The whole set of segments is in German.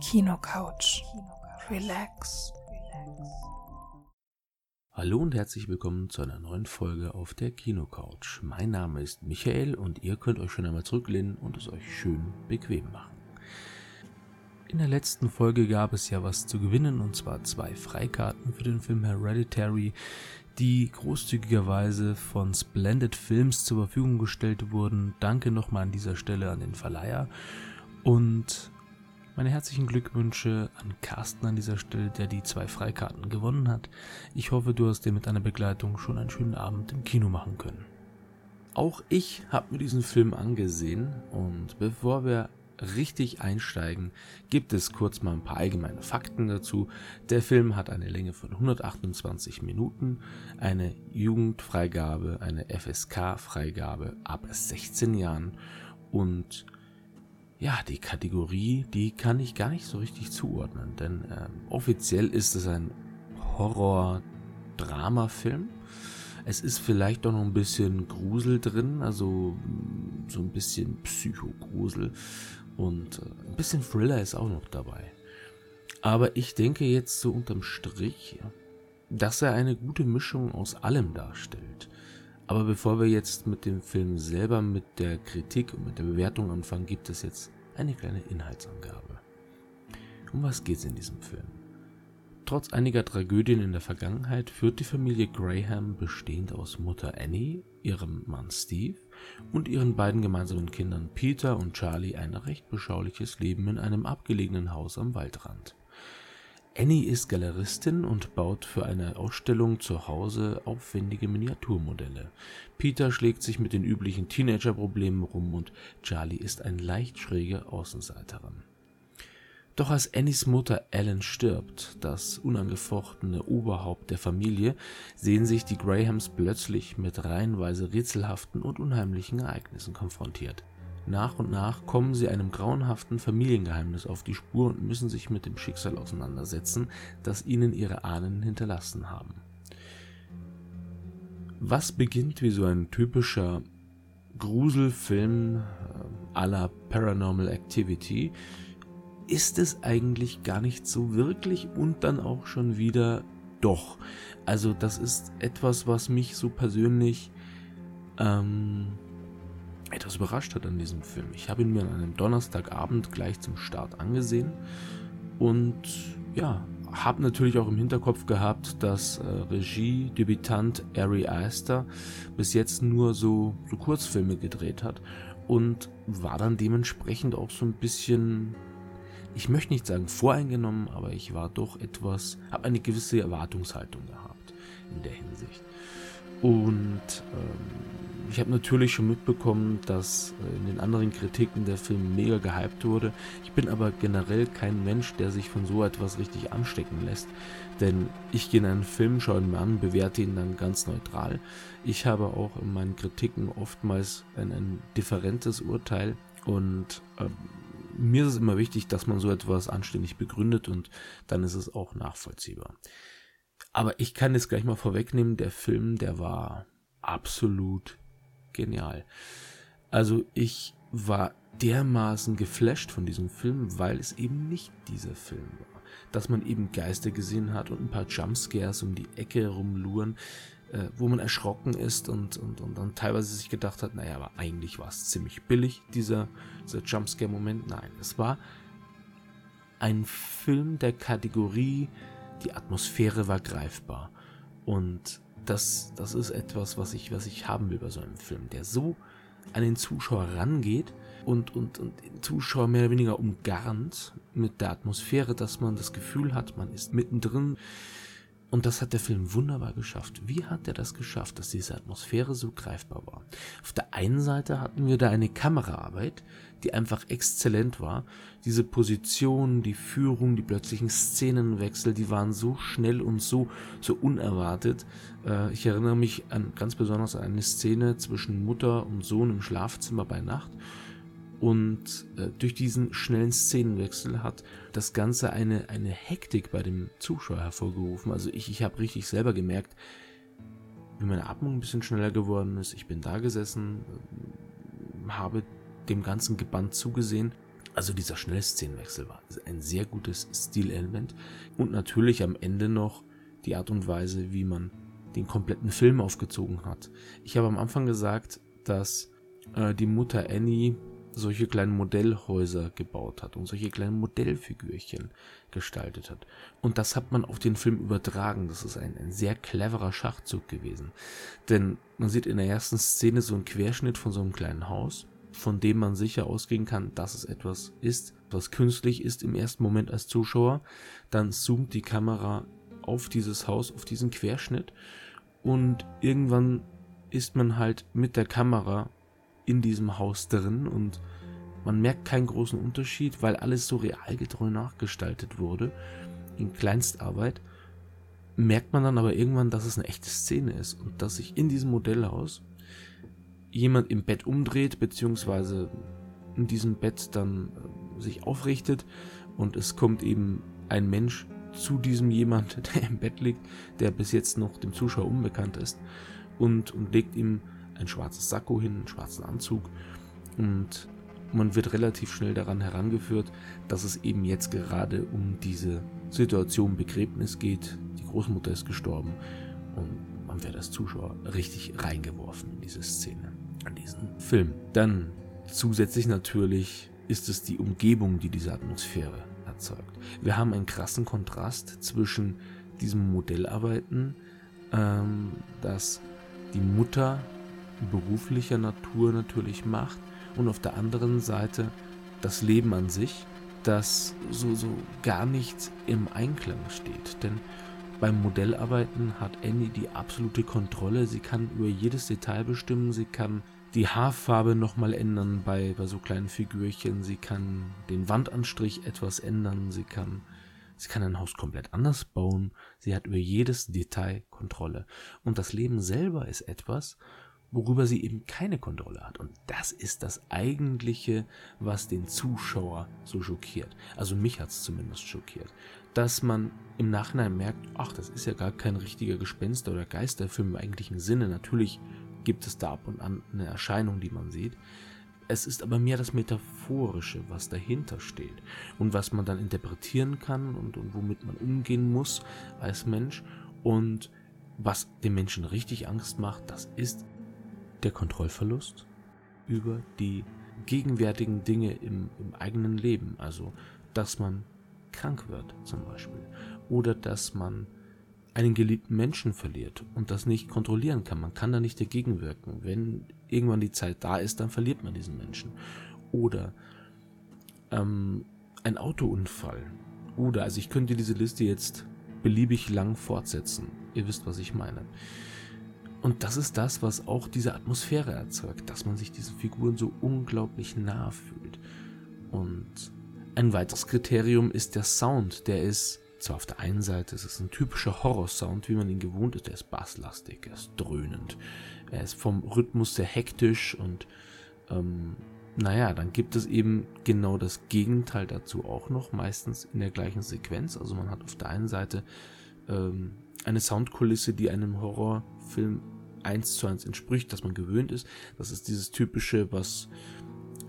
Kinocouch. Relax. Hallo und herzlich willkommen zu einer neuen Folge auf der Kinocouch. Mein Name ist Michael und ihr könnt euch schon einmal zurücklehnen und es euch schön bequem machen. In der letzten Folge gab es ja was zu gewinnen und zwar zwei Freikarten für den Film Hereditary, die großzügigerweise von Splendid Films zur Verfügung gestellt wurden. Danke nochmal an dieser Stelle an den Verleiher und meine herzlichen Glückwünsche an Carsten an dieser Stelle, der die zwei Freikarten gewonnen hat. Ich hoffe, du hast dir mit deiner Begleitung schon einen schönen Abend im Kino machen können. Auch ich habe mir diesen Film angesehen und bevor wir richtig einsteigen, gibt es kurz mal ein paar allgemeine Fakten dazu. Der Film hat eine Länge von 128 Minuten, eine Jugendfreigabe, eine FSK-Freigabe ab 16 Jahren und ja, die Kategorie, die kann ich gar nicht so richtig zuordnen, denn ähm, offiziell ist es ein Horror-Drama-Film. Es ist vielleicht auch noch ein bisschen Grusel drin, also mm, so ein bisschen Psychogrusel und äh, ein bisschen Thriller ist auch noch dabei. Aber ich denke jetzt so unterm Strich, dass er eine gute Mischung aus allem darstellt. Aber bevor wir jetzt mit dem Film selber, mit der Kritik und mit der Bewertung anfangen, gibt es jetzt eine kleine Inhaltsangabe. Um was geht es in diesem Film? Trotz einiger Tragödien in der Vergangenheit führt die Familie Graham, bestehend aus Mutter Annie, ihrem Mann Steve und ihren beiden gemeinsamen Kindern Peter und Charlie ein recht beschauliches Leben in einem abgelegenen Haus am Waldrand. Annie ist Galeristin und baut für eine Ausstellung zu Hause aufwendige Miniaturmodelle. Peter schlägt sich mit den üblichen Teenagerproblemen rum und Charlie ist ein leicht schräge Außenseiterin. Doch als Annies Mutter Ellen stirbt, das unangefochtene Oberhaupt der Familie, sehen sich die Grahams plötzlich mit reihenweise rätselhaften und unheimlichen Ereignissen konfrontiert. Nach und nach kommen sie einem grauenhaften Familiengeheimnis auf die Spur und müssen sich mit dem Schicksal auseinandersetzen, das ihnen ihre Ahnen hinterlassen haben. Was beginnt wie so ein typischer Gruselfilm äh, à la Paranormal Activity, ist es eigentlich gar nicht so wirklich und dann auch schon wieder doch. Also das ist etwas, was mich so persönlich ähm, etwas überrascht hat an diesem Film. Ich habe ihn mir an einem Donnerstagabend gleich zum Start angesehen und ja, habe natürlich auch im Hinterkopf gehabt, dass äh, Regie-Debütant Ari Aster bis jetzt nur so, so Kurzfilme gedreht hat und war dann dementsprechend auch so ein bisschen, ich möchte nicht sagen voreingenommen, aber ich war doch etwas, habe eine gewisse Erwartungshaltung gehabt in der Hinsicht. Und ähm, ich habe natürlich schon mitbekommen, dass äh, in den anderen Kritiken der Film mega gehypt wurde. Ich bin aber generell kein Mensch, der sich von so etwas richtig anstecken lässt. Denn ich gehe in einen Film, schaue ihn mir an, bewerte ihn dann ganz neutral. Ich habe auch in meinen Kritiken oftmals ein, ein differentes Urteil und äh, mir ist es immer wichtig, dass man so etwas anständig begründet und dann ist es auch nachvollziehbar. Aber ich kann es gleich mal vorwegnehmen, der Film, der war absolut genial. Also ich war dermaßen geflasht von diesem Film, weil es eben nicht dieser Film war. Dass man eben Geister gesehen hat und ein paar Jumpscares um die Ecke rumluren, äh, wo man erschrocken ist und, und, und dann teilweise sich gedacht hat, naja, aber eigentlich war es ziemlich billig, dieser, dieser Jumpscare-Moment. Nein, es war ein Film der Kategorie die Atmosphäre war greifbar. Und das, das ist etwas, was ich, was ich haben will bei so einem Film, der so an den Zuschauer rangeht und, und, und den Zuschauer mehr oder weniger umgarnt mit der Atmosphäre, dass man das Gefühl hat, man ist mittendrin. Und das hat der Film wunderbar geschafft. Wie hat er das geschafft, dass diese Atmosphäre so greifbar war? Auf der einen Seite hatten wir da eine Kameraarbeit, die einfach exzellent war. Diese Position, die Führung, die plötzlichen Szenenwechsel, die waren so schnell und so, so unerwartet. Äh, ich erinnere mich an ganz besonders an eine Szene zwischen Mutter und Sohn im Schlafzimmer bei Nacht. Und äh, durch diesen schnellen Szenenwechsel hat das Ganze eine, eine Hektik bei dem Zuschauer hervorgerufen. Also ich, ich habe richtig selber gemerkt, wie meine Atmung ein bisschen schneller geworden ist. Ich bin da gesessen, habe dem Ganzen gebannt zugesehen. Also dieser Schnellszenenwechsel war ein sehr gutes Stilelement und natürlich am Ende noch die Art und Weise, wie man den kompletten Film aufgezogen hat. Ich habe am Anfang gesagt, dass äh, die Mutter Annie solche kleinen Modellhäuser gebaut hat und solche kleinen Modellfigürchen gestaltet hat. Und das hat man auf den Film übertragen. Das ist ein, ein sehr cleverer Schachzug gewesen. Denn man sieht in der ersten Szene so einen Querschnitt von so einem kleinen Haus, von dem man sicher ausgehen kann, dass es etwas ist, was künstlich ist im ersten Moment als Zuschauer. Dann zoomt die Kamera auf dieses Haus, auf diesen Querschnitt und irgendwann ist man halt mit der Kamera in diesem Haus drin und man merkt keinen großen Unterschied, weil alles so realgetreu nachgestaltet wurde, in Kleinstarbeit. Merkt man dann aber irgendwann, dass es eine echte Szene ist und dass sich in diesem Modellhaus jemand im Bett umdreht, beziehungsweise in diesem Bett dann äh, sich aufrichtet und es kommt eben ein Mensch zu diesem jemand, der im Bett liegt, der bis jetzt noch dem Zuschauer unbekannt ist und, und legt ihm ein schwarzes Sakko hin, einen schwarzen Anzug und man wird relativ schnell daran herangeführt, dass es eben jetzt gerade um diese Situation Begräbnis geht. Die Großmutter ist gestorben und man wird als Zuschauer richtig reingeworfen in diese Szene, an diesen Film. Dann zusätzlich natürlich ist es die Umgebung, die diese Atmosphäre erzeugt. Wir haben einen krassen Kontrast zwischen diesem Modellarbeiten, ähm, das die Mutter beruflicher Natur natürlich macht und auf der anderen Seite das Leben an sich, das so, so gar nicht im Einklang steht. Denn beim Modellarbeiten hat Annie die absolute Kontrolle. Sie kann über jedes Detail bestimmen. Sie kann die Haarfarbe nochmal ändern bei, bei so kleinen Figürchen. Sie kann den Wandanstrich etwas ändern. Sie kann, sie kann ein Haus komplett anders bauen. Sie hat über jedes Detail Kontrolle. Und das Leben selber ist etwas, worüber sie eben keine Kontrolle hat. Und das ist das Eigentliche, was den Zuschauer so schockiert. Also mich hat es zumindest schockiert. Dass man im Nachhinein merkt, ach, das ist ja gar kein richtiger Gespenster- oder Geisterfilm im eigentlichen Sinne. Natürlich gibt es da ab und an eine Erscheinung, die man sieht. Es ist aber mehr das Metaphorische, was dahinter steht und was man dann interpretieren kann und, und womit man umgehen muss als Mensch. Und was dem Menschen richtig Angst macht, das ist der Kontrollverlust über die gegenwärtigen Dinge im, im eigenen Leben. Also, dass man krank wird zum Beispiel. Oder dass man einen geliebten Menschen verliert und das nicht kontrollieren kann. Man kann da nicht dagegen wirken. Wenn irgendwann die Zeit da ist, dann verliert man diesen Menschen. Oder ähm, ein Autounfall. Oder, also ich könnte diese Liste jetzt beliebig lang fortsetzen. Ihr wisst, was ich meine. Und das ist das, was auch diese Atmosphäre erzeugt, dass man sich diesen Figuren so unglaublich nah fühlt. Und ein weiteres Kriterium ist der Sound. Der ist zwar auf der einen Seite, es ist ein typischer Horror-Sound, wie man ihn gewohnt ist. Der ist basslastig, er ist dröhnend, er ist vom Rhythmus sehr hektisch und ähm, naja, dann gibt es eben genau das Gegenteil dazu auch noch, meistens in der gleichen Sequenz. Also man hat auf der einen Seite ähm, eine Soundkulisse, die einem Horrorfilm eins zu eins entspricht, dass man gewöhnt ist. Das ist dieses typische, was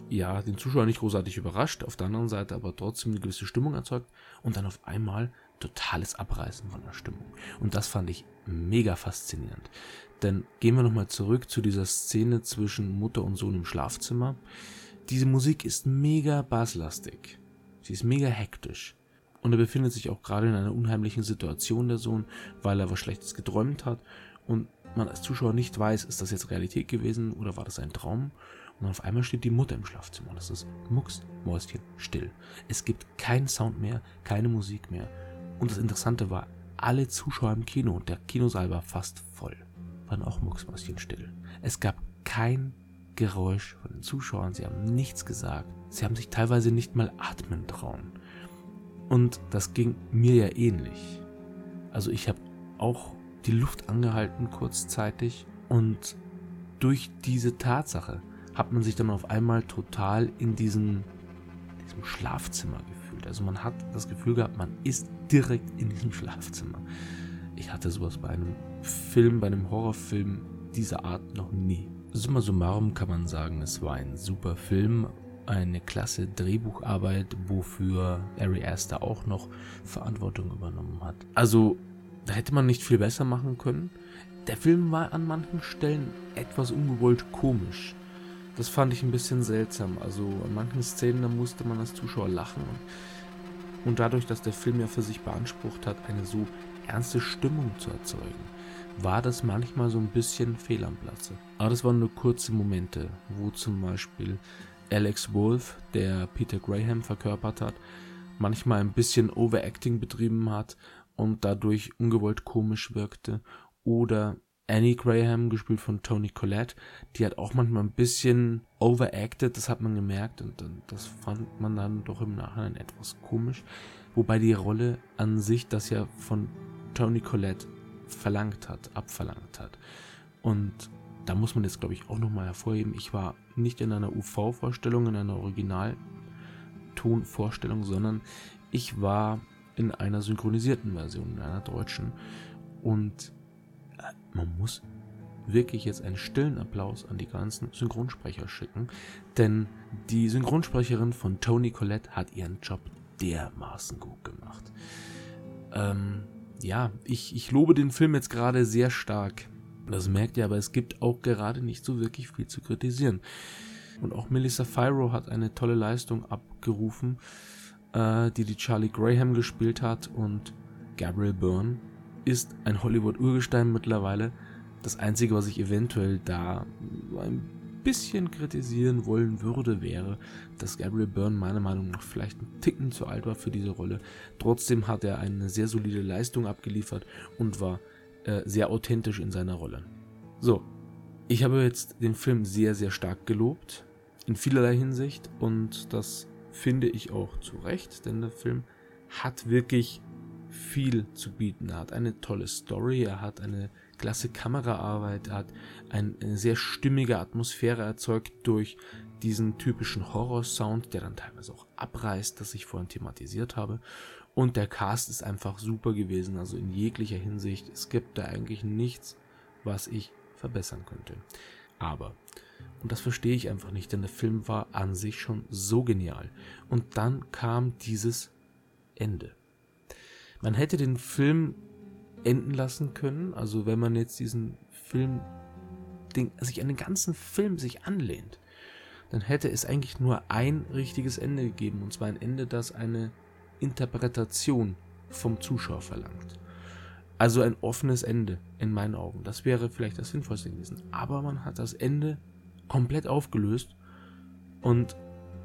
ja den Zuschauer nicht großartig überrascht, auf der anderen Seite aber trotzdem eine gewisse Stimmung erzeugt und dann auf einmal totales Abreißen von der Stimmung. Und das fand ich mega faszinierend. Denn gehen wir nochmal zurück zu dieser Szene zwischen Mutter und Sohn im Schlafzimmer. Diese Musik ist mega basslastig. Sie ist mega hektisch. Und er befindet sich auch gerade in einer unheimlichen Situation, der Sohn, weil er was Schlechtes geträumt hat und man als Zuschauer nicht weiß, ist das jetzt Realität gewesen oder war das ein Traum? Und auf einmal steht die Mutter im Schlafzimmer und es ist mucks, Mäuschen, still. Es gibt keinen Sound mehr, keine Musik mehr. Und das Interessante war, alle Zuschauer im Kino und der Kinosaal war fast voll, waren auch mucksmäuschen still. Es gab kein Geräusch von den Zuschauern, sie haben nichts gesagt. Sie haben sich teilweise nicht mal atmen trauen. Und das ging mir ja ähnlich. Also ich habe auch die Luft angehalten kurzzeitig und durch diese Tatsache hat man sich dann auf einmal total in diesem, diesem Schlafzimmer gefühlt. Also man hat das Gefühl gehabt, man ist direkt in diesem Schlafzimmer. Ich hatte sowas bei einem Film, bei einem Horrorfilm dieser Art noch nie. Summa summarum kann man sagen, es war ein super Film eine klasse Drehbucharbeit, wofür Ari Aster auch noch Verantwortung übernommen hat. Also, da hätte man nicht viel besser machen können. Der Film war an manchen Stellen etwas ungewollt komisch. Das fand ich ein bisschen seltsam. Also an manchen Szenen da musste man als Zuschauer lachen. Und dadurch, dass der Film ja für sich beansprucht hat, eine so ernste Stimmung zu erzeugen, war das manchmal so ein bisschen fehl am Platze. Aber das waren nur kurze Momente, wo zum Beispiel Alex Wolf, der Peter Graham verkörpert hat, manchmal ein bisschen Overacting betrieben hat und dadurch ungewollt komisch wirkte. Oder Annie Graham, gespielt von Tony Collette, die hat auch manchmal ein bisschen overacted, das hat man gemerkt und das fand man dann doch im Nachhinein etwas komisch. Wobei die Rolle an sich das ja von Tony Collette verlangt hat, abverlangt hat. Und da muss man jetzt, glaube ich, auch nochmal hervorheben, ich war nicht in einer UV-Vorstellung, in einer Originaltonvorstellung, sondern ich war in einer synchronisierten Version, in einer deutschen. Und äh, man muss wirklich jetzt einen stillen Applaus an die ganzen Synchronsprecher schicken, denn die Synchronsprecherin von Tony Collette hat ihren Job dermaßen gut gemacht. Ähm, ja, ich, ich lobe den Film jetzt gerade sehr stark. Das merkt ihr, aber es gibt auch gerade nicht so wirklich viel zu kritisieren. Und auch Melissa Fyro hat eine tolle Leistung abgerufen, äh, die die Charlie Graham gespielt hat. Und Gabriel Byrne ist ein Hollywood-Urgestein mittlerweile. Das Einzige, was ich eventuell da ein bisschen kritisieren wollen würde, wäre, dass Gabriel Byrne meiner Meinung nach vielleicht ein Ticken zu alt war für diese Rolle. Trotzdem hat er eine sehr solide Leistung abgeliefert und war äh, sehr authentisch in seiner Rolle. So, ich habe jetzt den Film sehr, sehr stark gelobt, in vielerlei Hinsicht und das finde ich auch zu Recht, denn der Film hat wirklich viel zu bieten. Er hat eine tolle Story, er hat eine klasse Kameraarbeit, er hat eine sehr stimmige Atmosphäre erzeugt durch diesen typischen Horror-Sound, der dann teilweise auch abreißt, das ich vorhin thematisiert habe. Und der Cast ist einfach super gewesen, also in jeglicher Hinsicht. Es gibt da eigentlich nichts, was ich verbessern könnte. Aber, und das verstehe ich einfach nicht, denn der Film war an sich schon so genial. Und dann kam dieses Ende. Man hätte den Film enden lassen können, also wenn man jetzt diesen Film, den, sich an den ganzen Film sich anlehnt, dann hätte es eigentlich nur ein richtiges Ende gegeben, und zwar ein Ende, das eine Interpretation vom Zuschauer verlangt. Also ein offenes Ende in meinen Augen. Das wäre vielleicht das Sinnvollste gewesen. Aber man hat das Ende komplett aufgelöst. Und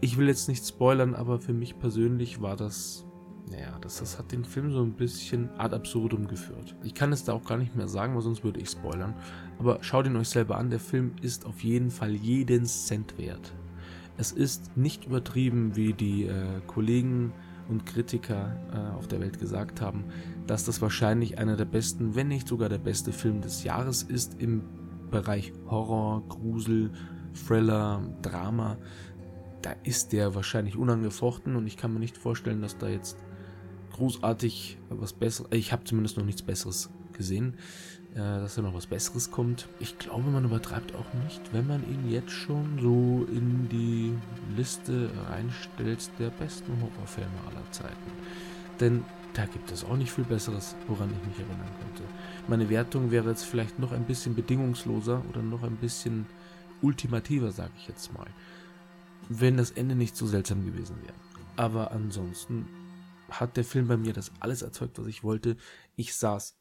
ich will jetzt nicht spoilern, aber für mich persönlich war das, naja, das, das hat den Film so ein bisschen ad absurdum geführt. Ich kann es da auch gar nicht mehr sagen, weil sonst würde ich spoilern. Aber schaut ihn euch selber an, der Film ist auf jeden Fall jeden Cent wert. Es ist nicht übertrieben, wie die äh, Kollegen und Kritiker äh, auf der Welt gesagt haben, dass das wahrscheinlich einer der besten, wenn nicht sogar der beste Film des Jahres ist im Bereich Horror, Grusel, Thriller, Drama. Da ist der wahrscheinlich unangefochten und ich kann mir nicht vorstellen, dass da jetzt großartig was Besseres, ich habe zumindest noch nichts Besseres gesehen äh, dass da noch was Besseres kommt. Ich glaube, man übertreibt auch nicht, wenn man ihn jetzt schon so in die Liste reinstellt der besten Horrorfilme aller Zeiten. Denn da gibt es auch nicht viel Besseres, woran ich mich erinnern könnte. Meine Wertung wäre jetzt vielleicht noch ein bisschen bedingungsloser oder noch ein bisschen ultimativer, sage ich jetzt mal, wenn das Ende nicht so seltsam gewesen wäre. Aber ansonsten hat der Film bei mir das alles erzeugt, was ich wollte. Ich saß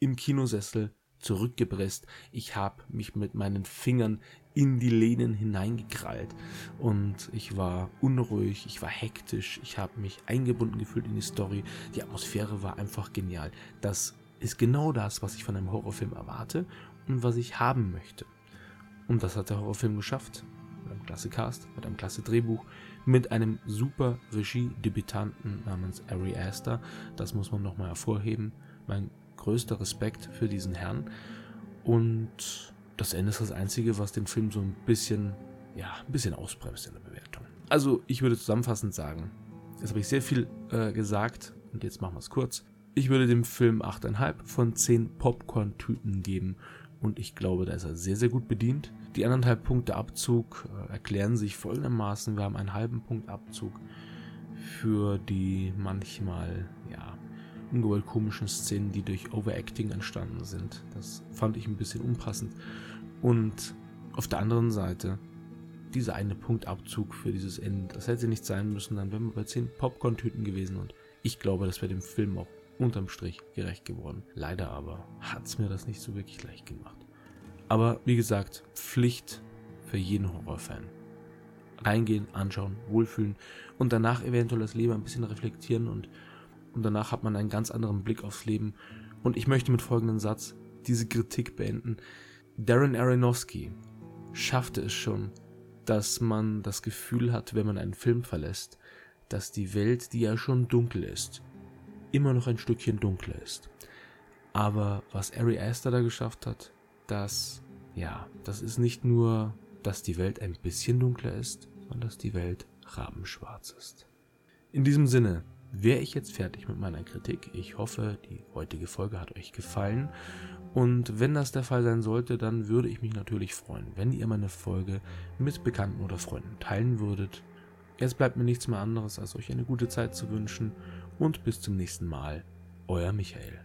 im Kinosessel zurückgepresst. Ich habe mich mit meinen Fingern in die Lehnen hineingekrallt und ich war unruhig, ich war hektisch, ich habe mich eingebunden gefühlt in die Story. Die Atmosphäre war einfach genial. Das ist genau das, was ich von einem Horrorfilm erwarte und was ich haben möchte. Und das hat der Horrorfilm geschafft. Mit einem klasse Cast, mit einem klasse Drehbuch, mit einem super Regie-Debütanten namens Ari Aster. Das muss man nochmal hervorheben. Mein größter Respekt für diesen Herrn. Und das Ende ist das Einzige, was den Film so ein bisschen, ja, ein bisschen ausbremst in der Bewertung. Also, ich würde zusammenfassend sagen, jetzt habe ich sehr viel äh, gesagt und jetzt machen wir es kurz. Ich würde dem Film 8,5 von 10 Popcorn-Tüten geben und ich glaube, da ist er sehr, sehr gut bedient. Die anderthalb Punkte Abzug äh, erklären sich folgendermaßen. Wir haben einen halben Punkt Abzug für die manchmal, ja, ungewollt komischen Szenen, die durch Overacting entstanden sind. Das fand ich ein bisschen unpassend. Und auf der anderen Seite, dieser eine Punktabzug für dieses Ende, das hätte nicht sein müssen, dann wären wir bei 10 Popcorn-Tüten gewesen und ich glaube, das wäre dem Film auch unterm Strich gerecht geworden. Leider aber hat es mir das nicht so wirklich leicht gemacht. Aber wie gesagt, Pflicht für jeden Horrorfan. Reingehen, anschauen, wohlfühlen und danach eventuell das Leben ein bisschen reflektieren und, und danach hat man einen ganz anderen Blick aufs Leben. Und ich möchte mit folgendem Satz diese Kritik beenden. Darren Aronofsky schaffte es schon, dass man das Gefühl hat, wenn man einen Film verlässt, dass die Welt, die ja schon dunkel ist, immer noch ein Stückchen dunkler ist. Aber was Ari Aster da geschafft hat, das, ja, das ist nicht nur, dass die Welt ein bisschen dunkler ist, sondern dass die Welt rabenschwarz ist. In diesem Sinne wäre ich jetzt fertig mit meiner Kritik. Ich hoffe, die heutige Folge hat euch gefallen. Und wenn das der Fall sein sollte, dann würde ich mich natürlich freuen, wenn ihr meine Folge mit Bekannten oder Freunden teilen würdet. Jetzt bleibt mir nichts mehr anderes, als euch eine gute Zeit zu wünschen und bis zum nächsten Mal. Euer Michael.